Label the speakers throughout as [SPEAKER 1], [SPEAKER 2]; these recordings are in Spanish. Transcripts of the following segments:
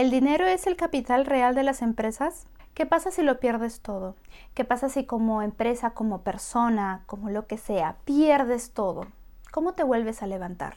[SPEAKER 1] ¿El dinero es el capital real de las empresas? ¿Qué pasa si lo pierdes todo? ¿Qué pasa si como empresa, como persona, como lo que sea, pierdes todo? ¿Cómo te vuelves a levantar?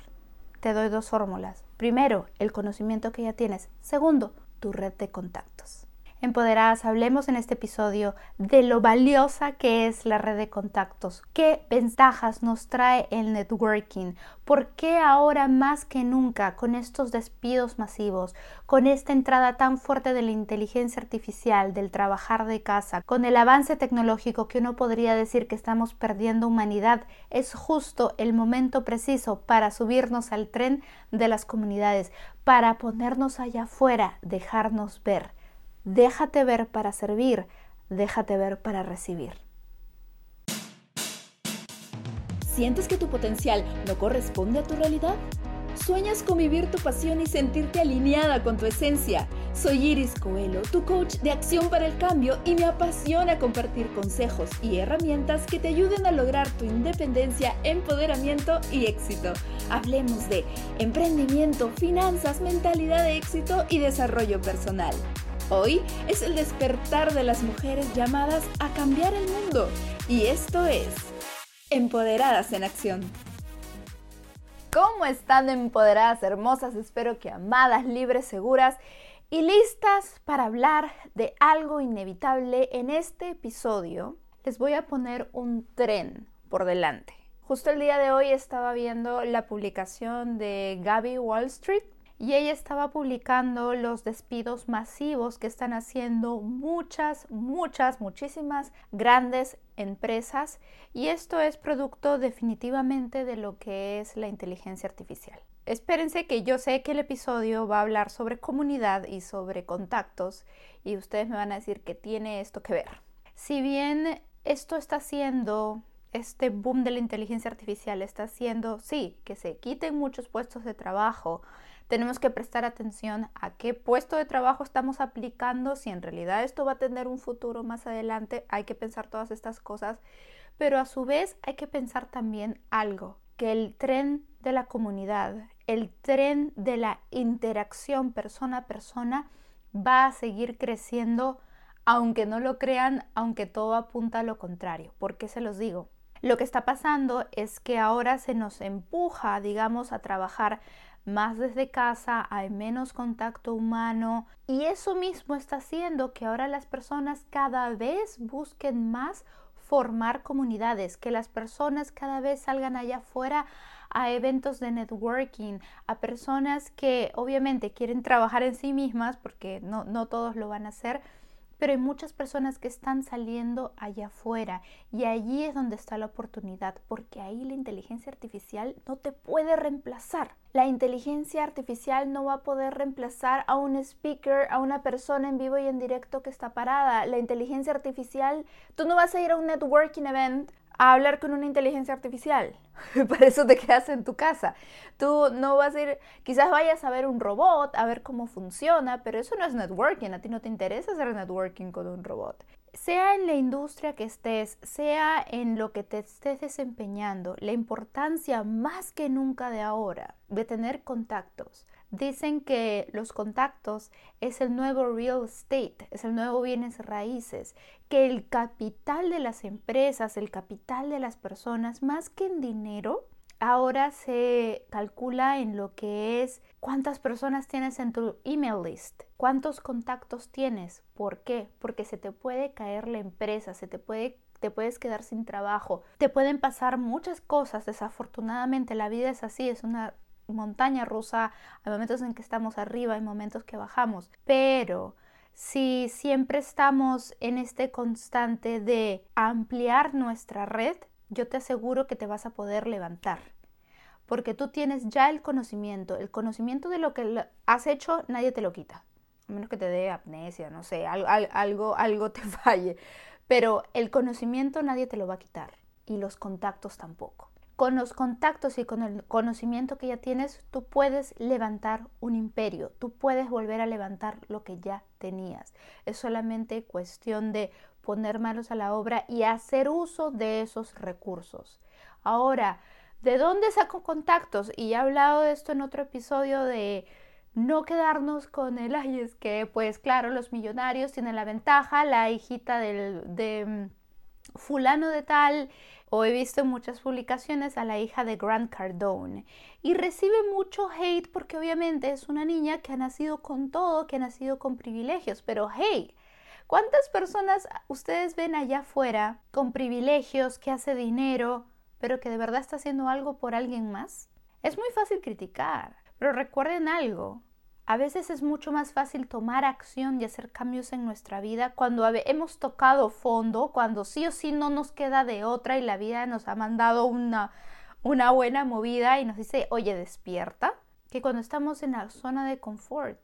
[SPEAKER 1] Te doy dos fórmulas. Primero, el conocimiento que ya tienes. Segundo, tu red de contactos. Empoderadas, hablemos en este episodio de lo valiosa que es la red de contactos, qué ventajas nos trae el networking, por qué ahora más que nunca con estos despidos masivos, con esta entrada tan fuerte de la inteligencia artificial, del trabajar de casa, con el avance tecnológico que uno podría decir que estamos perdiendo humanidad, es justo el momento preciso para subirnos al tren de las comunidades, para ponernos allá afuera, dejarnos ver Déjate ver para servir, déjate ver para recibir.
[SPEAKER 2] ¿Sientes que tu potencial no corresponde a tu realidad? ¿Sueñas con vivir tu pasión y sentirte alineada con tu esencia? Soy Iris Coelho, tu coach de acción para el cambio y me apasiona compartir consejos y herramientas que te ayuden a lograr tu independencia, empoderamiento y éxito. Hablemos de emprendimiento, finanzas, mentalidad de éxito y desarrollo personal. Hoy es el despertar de las mujeres llamadas a cambiar el mundo y esto es Empoderadas en Acción.
[SPEAKER 1] ¿Cómo están empoderadas hermosas? Espero que amadas, libres, seguras y listas para hablar de algo inevitable. En este episodio les voy a poner un tren por delante. Justo el día de hoy estaba viendo la publicación de Gaby Wall Street y ella estaba publicando los despidos masivos que están haciendo muchas, muchas, muchísimas grandes empresas y esto es producto definitivamente de lo que es la inteligencia artificial. Espérense que yo sé que el episodio va a hablar sobre comunidad y sobre contactos y ustedes me van a decir que tiene esto que ver. Si bien esto está haciendo este boom de la inteligencia artificial está haciendo, sí, que se quiten muchos puestos de trabajo, tenemos que prestar atención a qué puesto de trabajo estamos aplicando, si en realidad esto va a tener un futuro más adelante, hay que pensar todas estas cosas, pero a su vez hay que pensar también algo, que el tren de la comunidad, el tren de la interacción persona a persona va a seguir creciendo, aunque no lo crean, aunque todo apunta a lo contrario. ¿Por qué se los digo? Lo que está pasando es que ahora se nos empuja, digamos, a trabajar más desde casa, hay menos contacto humano. Y eso mismo está haciendo que ahora las personas cada vez busquen más formar comunidades, que las personas cada vez salgan allá afuera a eventos de networking, a personas que obviamente quieren trabajar en sí mismas, porque no, no todos lo van a hacer, pero hay muchas personas que están saliendo allá afuera y allí es donde está la oportunidad, porque ahí la inteligencia artificial no te puede reemplazar. La inteligencia artificial no va a poder reemplazar a un speaker, a una persona en vivo y en directo que está parada. La inteligencia artificial, tú no vas a ir a un networking event a hablar con una inteligencia artificial. Para eso te quedas en tu casa. Tú no vas a ir, quizás vayas a ver un robot, a ver cómo funciona, pero eso no es networking. A ti no te interesa hacer networking con un robot. Sea en la industria que estés, sea en lo que te estés desempeñando, la importancia más que nunca de ahora de tener contactos, Dicen que los contactos es el nuevo real estate, es el nuevo bienes raíces, que el capital de las empresas, el capital de las personas, más que en dinero, ahora se calcula en lo que es cuántas personas tienes en tu email list, cuántos contactos tienes, ¿por qué? Porque se te puede caer la empresa, se te puede te puedes quedar sin trabajo, te pueden pasar muchas cosas, desafortunadamente la vida es así, es una montaña rusa, hay momentos en que estamos arriba, hay momentos que bajamos, pero si siempre estamos en este constante de ampliar nuestra red, yo te aseguro que te vas a poder levantar. Porque tú tienes ya el conocimiento, el conocimiento de lo que has hecho, nadie te lo quita. A menos que te dé amnesia, no sé, algo, algo, algo te falle. Pero el conocimiento nadie te lo va a quitar y los contactos tampoco con los contactos y con el conocimiento que ya tienes, tú puedes levantar un imperio, tú puedes volver a levantar lo que ya tenías. Es solamente cuestión de poner manos a la obra y hacer uso de esos recursos. Ahora, ¿de dónde saco contactos? Y he hablado de esto en otro episodio de no quedarnos con el, ay, es que, pues claro, los millonarios tienen la ventaja, la hijita del, de mm, fulano de tal, o he visto muchas publicaciones a la hija de Grant Cardone, y recibe mucho hate porque obviamente es una niña que ha nacido con todo, que ha nacido con privilegios, pero hey, ¿cuántas personas ustedes ven allá afuera con privilegios, que hace dinero, pero que de verdad está haciendo algo por alguien más? Es muy fácil criticar, pero recuerden algo, a veces es mucho más fácil tomar acción y hacer cambios en nuestra vida cuando hemos tocado fondo, cuando sí o sí no nos queda de otra y la vida nos ha mandado una, una buena movida y nos dice, oye, despierta, que cuando estamos en la zona de confort.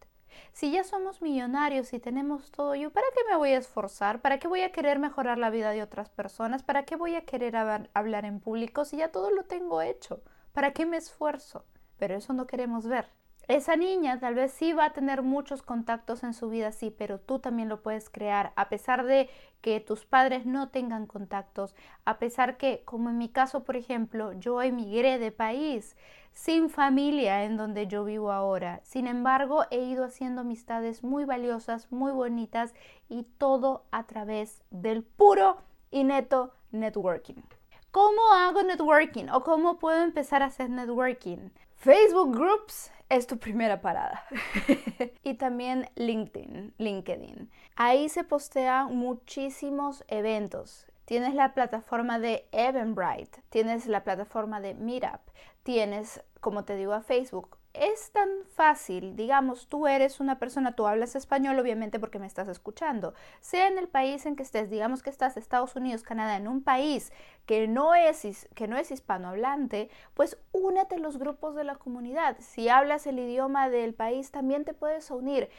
[SPEAKER 1] Si ya somos millonarios y tenemos todo, yo, ¿para qué me voy a esforzar? ¿Para qué voy a querer mejorar la vida de otras personas? ¿Para qué voy a querer hablar en público si ya todo lo tengo hecho? ¿Para qué me esfuerzo? Pero eso no queremos ver. Esa niña tal vez sí va a tener muchos contactos en su vida, sí, pero tú también lo puedes crear, a pesar de que tus padres no tengan contactos, a pesar que, como en mi caso, por ejemplo, yo emigré de país sin familia en donde yo vivo ahora. Sin embargo, he ido haciendo amistades muy valiosas, muy bonitas y todo a través del puro y neto networking. ¿Cómo hago networking o cómo puedo empezar a hacer networking? Facebook Groups es tu primera parada. y también LinkedIn, LinkedIn. Ahí se postean muchísimos eventos. Tienes la plataforma de Eventbrite, tienes la plataforma de Meetup, tienes, como te digo, a Facebook es tan fácil, digamos, tú eres una persona, tú hablas español obviamente porque me estás escuchando, sea en el país en que estés, digamos que estás Estados Unidos, Canadá, en un país que no es, que no es hispanohablante, pues únete a los grupos de la comunidad. Si hablas el idioma del país, también te puedes unir.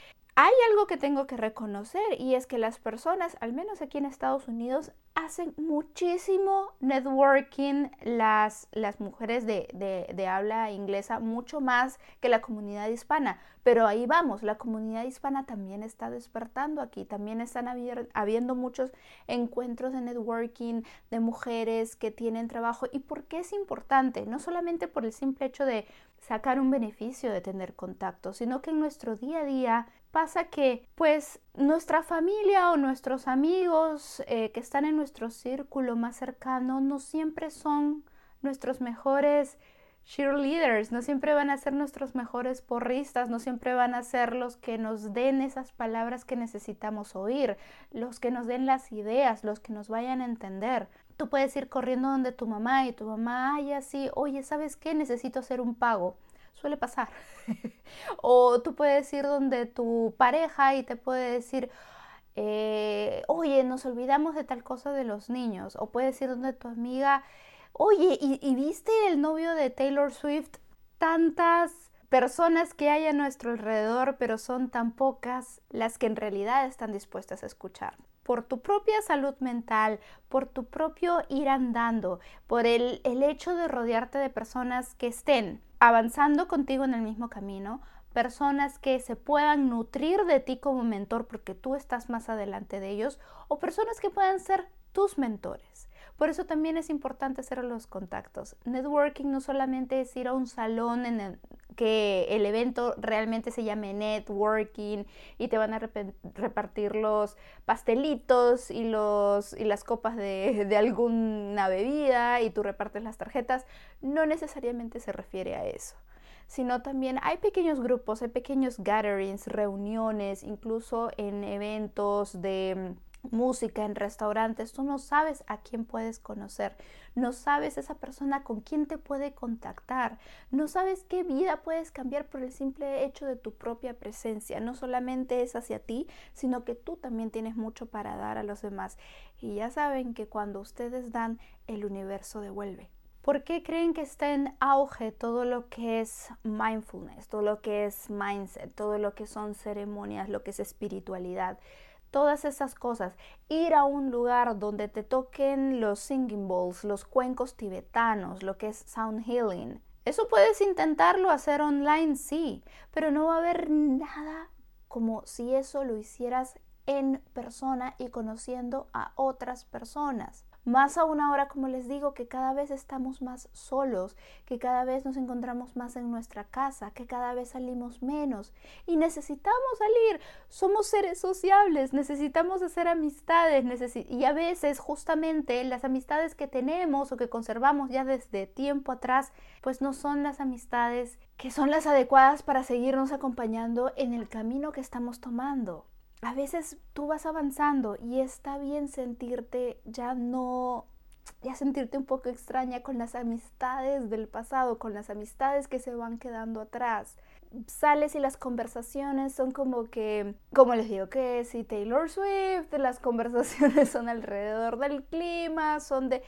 [SPEAKER 1] Hay algo que tengo que reconocer y es que las personas, al menos aquí en Estados Unidos, hacen muchísimo networking las, las mujeres de, de, habla inglesa, mucho más que la comunidad hispana. Pero ahí vamos, la comunidad hispana también está despertando aquí, también están habiendo muchos encuentros de networking de mujeres que tienen trabajo. ¿Y por qué es importante? No solamente por el simple hecho de sacar un beneficio de tener contacto, sino que en nuestro día a día pasa que pues nuestra familia o nuestros amigos eh, que están en nuestro círculo más cercano no siempre son nuestros mejores cheerleaders, no siempre van a ser nuestros mejores porristas, no siempre van a ser los que nos den esas palabras que necesitamos oír, los que nos den las ideas, los que nos vayan a entender. Tú puedes ir corriendo donde tu mamá y tu mamá, ay, así, oye, ¿sabes qué? Necesito hacer un pago. Suele pasar. o tú puedes ir donde tu pareja y te puede decir, eh, oye, nos olvidamos de tal cosa de los niños. O puedes ir donde tu amiga, oye, ¿y, viste el novio de Taylor Swift? Tantas personas que hay a nuestro alrededor, pero son tan pocas las que en realidad están dispuestas a escuchar por tu propia salud mental, por tu propio ir andando, por el, el hecho de rodearte de personas que estén avanzando contigo en el mismo camino, personas que se puedan nutrir de ti como mentor porque tú estás más adelante de ellos, o personas que puedan ser tus mentores. Por eso también es importante hacer los contactos. Networking no solamente es ir a un salón en el que el evento realmente se llame networking y te van a repartir los pastelitos y, los, y las copas de, de alguna bebida y tú repartes las tarjetas. No necesariamente se refiere a eso sino también hay pequeños grupos, hay pequeños gatherings, reuniones, incluso en eventos de música, en restaurantes, tú no sabes a quién puedes conocer, no sabes esa persona con quién te puede contactar, no sabes qué vida puedes cambiar por el simple hecho de tu propia presencia. No solamente es hacia ti, sino que tú también tienes mucho para dar a los demás. Y ya saben que cuando ustedes dan, el universo devuelve. ¿Por qué creen que está en auge todo lo que es mindfulness, todo lo que es mindset, todo lo que son ceremonias, lo que es espiritualidad? Todas esas cosas. Ir a un lugar donde te toquen los singing bowls, los cuencos tibetanos, lo que es sound healing. Eso puedes intentarlo hacer online, sí, pero no va a haber nada como si eso lo hicieras en persona y conociendo a otras personas. Más aún ahora, como les digo, que cada vez estamos más solos, que cada vez nos encontramos más en nuestra casa, que cada vez salimos menos y necesitamos salir. Somos seres sociables, necesitamos hacer amistades y a veces justamente las amistades que tenemos o que conservamos ya desde tiempo atrás, pues no son las amistades que son las adecuadas para seguirnos acompañando en el camino que estamos tomando a veces tú vas avanzando y está bien sentirte ya no, ya sentirte un poco extraña con las amistades del pasado, con las amistades que se van quedando atrás. Sales y las conversaciones son como que, como les digo, que si Taylor Swift, las conversaciones son alrededor del clima, son de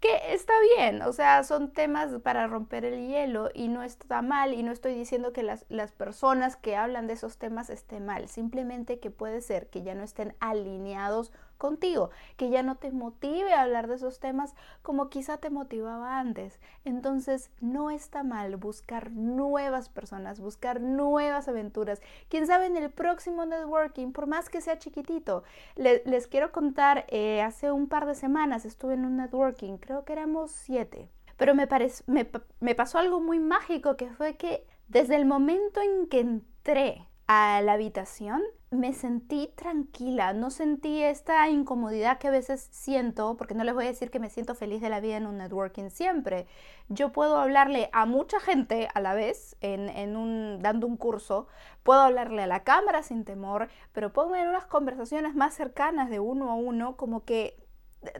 [SPEAKER 1] que está bien, o sea, son temas para romper el hielo y no está mal y no estoy diciendo que las, las, personas que hablan de esos temas estén mal, simplemente que puede ser que ya no estén alineados contigo, que ya no te motive a hablar de esos temas como quizá te motivaba antes. Entonces no está mal buscar nuevas personas, buscar nuevas aventuras. Quién sabe en el próximo networking, por más que sea chiquitito. les quiero contar, eh, hace un par de semanas estuve en un networking, creo que éramos siete. Pero me, me, me pasó algo muy mágico que fue que desde el momento en que entré a la habitación, me sentí tranquila, no sentí esta incomodidad que a veces siento, porque no les voy a decir que me siento feliz de la vida en un networking siempre. Yo puedo hablarle a mucha gente a la vez, en, un, dando un curso, puedo hablarle a la cámara sin temor, pero puedo en unas conversaciones más cercanas de uno a uno, como que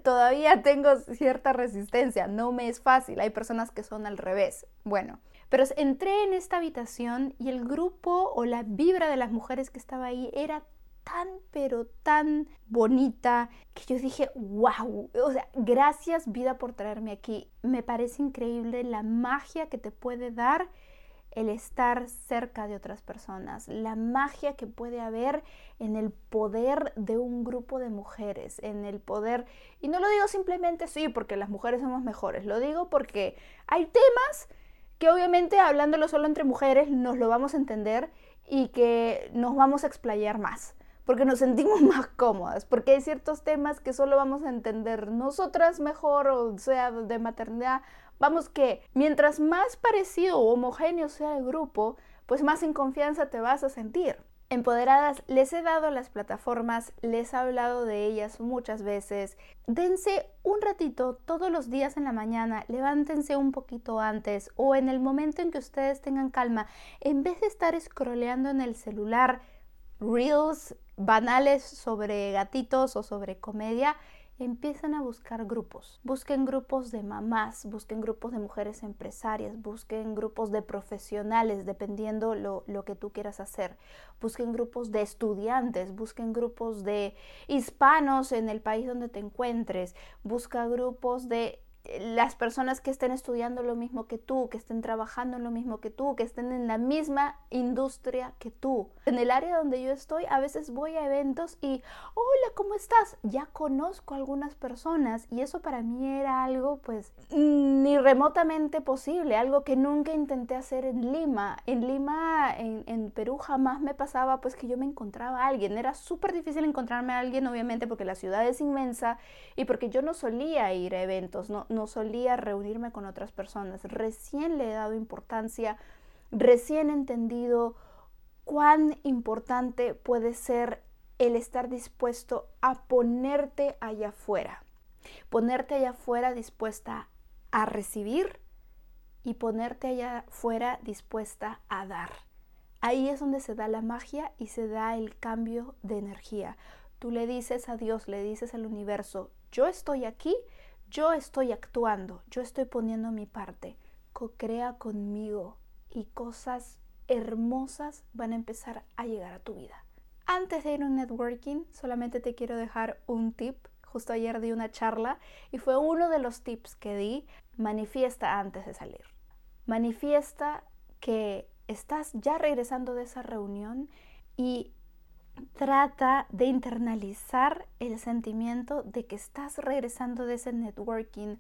[SPEAKER 1] todavía tengo cierta resistencia, no me es fácil, hay personas que son al revés. Bueno, pero entré en esta habitación y el grupo o la vibra de las mujeres que estaba ahí era tan, pero tan bonita que yo dije, wow, o sea, gracias vida por traerme aquí. Me parece increíble la magia que te puede dar el estar cerca de otras personas, la magia que puede haber en el poder de un grupo de mujeres, en el poder, y no lo digo simplemente sí porque las mujeres somos mejores, lo digo porque hay temas que obviamente hablándolo solo entre mujeres nos lo vamos a entender y que nos vamos a explayar más, porque nos sentimos más cómodas, porque hay ciertos temas que solo vamos a entender nosotras mejor, o sea, de maternidad. Vamos que mientras más parecido o homogéneo sea el grupo, pues más en confianza te vas a sentir. Empoderadas, les he dado las plataformas, les he hablado de ellas muchas veces. Dense un ratito todos los días en la mañana, levántense un poquito antes o en el momento en que ustedes tengan calma, en vez de estar scrolleando en el celular reels banales sobre gatitos o sobre comedia, empiezan a buscar grupos. Busquen grupos de mamás, busquen grupos de mujeres empresarias, busquen grupos de profesionales, dependiendo lo, lo que tú quieras hacer. Busquen grupos de estudiantes, busquen grupos de hispanos en el país donde te encuentres, busca grupos de las personas que estén estudiando lo mismo que tú, que estén trabajando lo mismo que tú, que estén en la misma industria que tú. En el área donde yo estoy, a veces voy a eventos y, hola, ¿cómo estás? Ya conozco a algunas personas y eso para mí era algo pues ni remotamente posible, algo que nunca intenté hacer en Lima. En Lima, en, Perú, jamás me pasaba pues que yo me encontraba a alguien. Era súper difícil encontrarme a alguien, obviamente, porque la ciudad es inmensa y porque yo no solía ir a eventos, no no solía reunirme con otras personas. Recién le he dado importancia, recién he entendido cuán importante puede ser el estar dispuesto a ponerte allá afuera. Ponerte allá afuera dispuesta a recibir y ponerte allá afuera dispuesta a dar. Ahí es donde se da la magia y se da el cambio de energía. Tú le dices a Dios, le dices al universo, yo estoy aquí yo estoy actuando, yo estoy poniendo mi parte, co-crea conmigo y cosas hermosas van a empezar a llegar a tu vida. Antes de ir a un networking, solamente te quiero dejar un tip. Justo ayer di una charla y fue uno de los tips que di. Manifiesta antes de salir. Manifiesta que estás ya regresando de esa reunión y trata de internalizar el sentimiento de que estás regresando de ese networking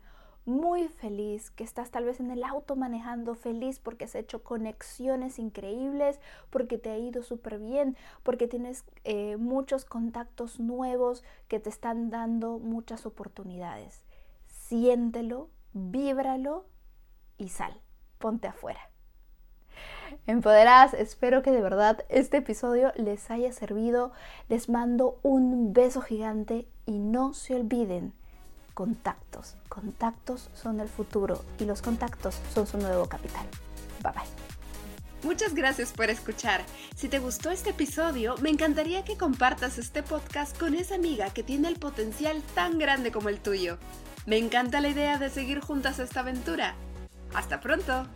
[SPEAKER 1] muy feliz, que estás tal vez en el auto manejando feliz porque has hecho conexiones increíbles, porque te ha ido súper bien, porque tienes eh, muchos contactos nuevos que te están dando muchas oportunidades. siéntelo, víbralo y sal, ponte afuera. Empoderadas, espero que de verdad este episodio les haya servido. Les mando un beso gigante y no se olviden, contactos. Contactos son el futuro y los contactos son su nuevo capital. Bye bye.
[SPEAKER 2] Muchas gracias por escuchar. Si te gustó este episodio, me encantaría que compartas este podcast con esa amiga que tiene el potencial tan grande como el tuyo. Me encanta la idea de seguir juntas esta aventura. Hasta pronto.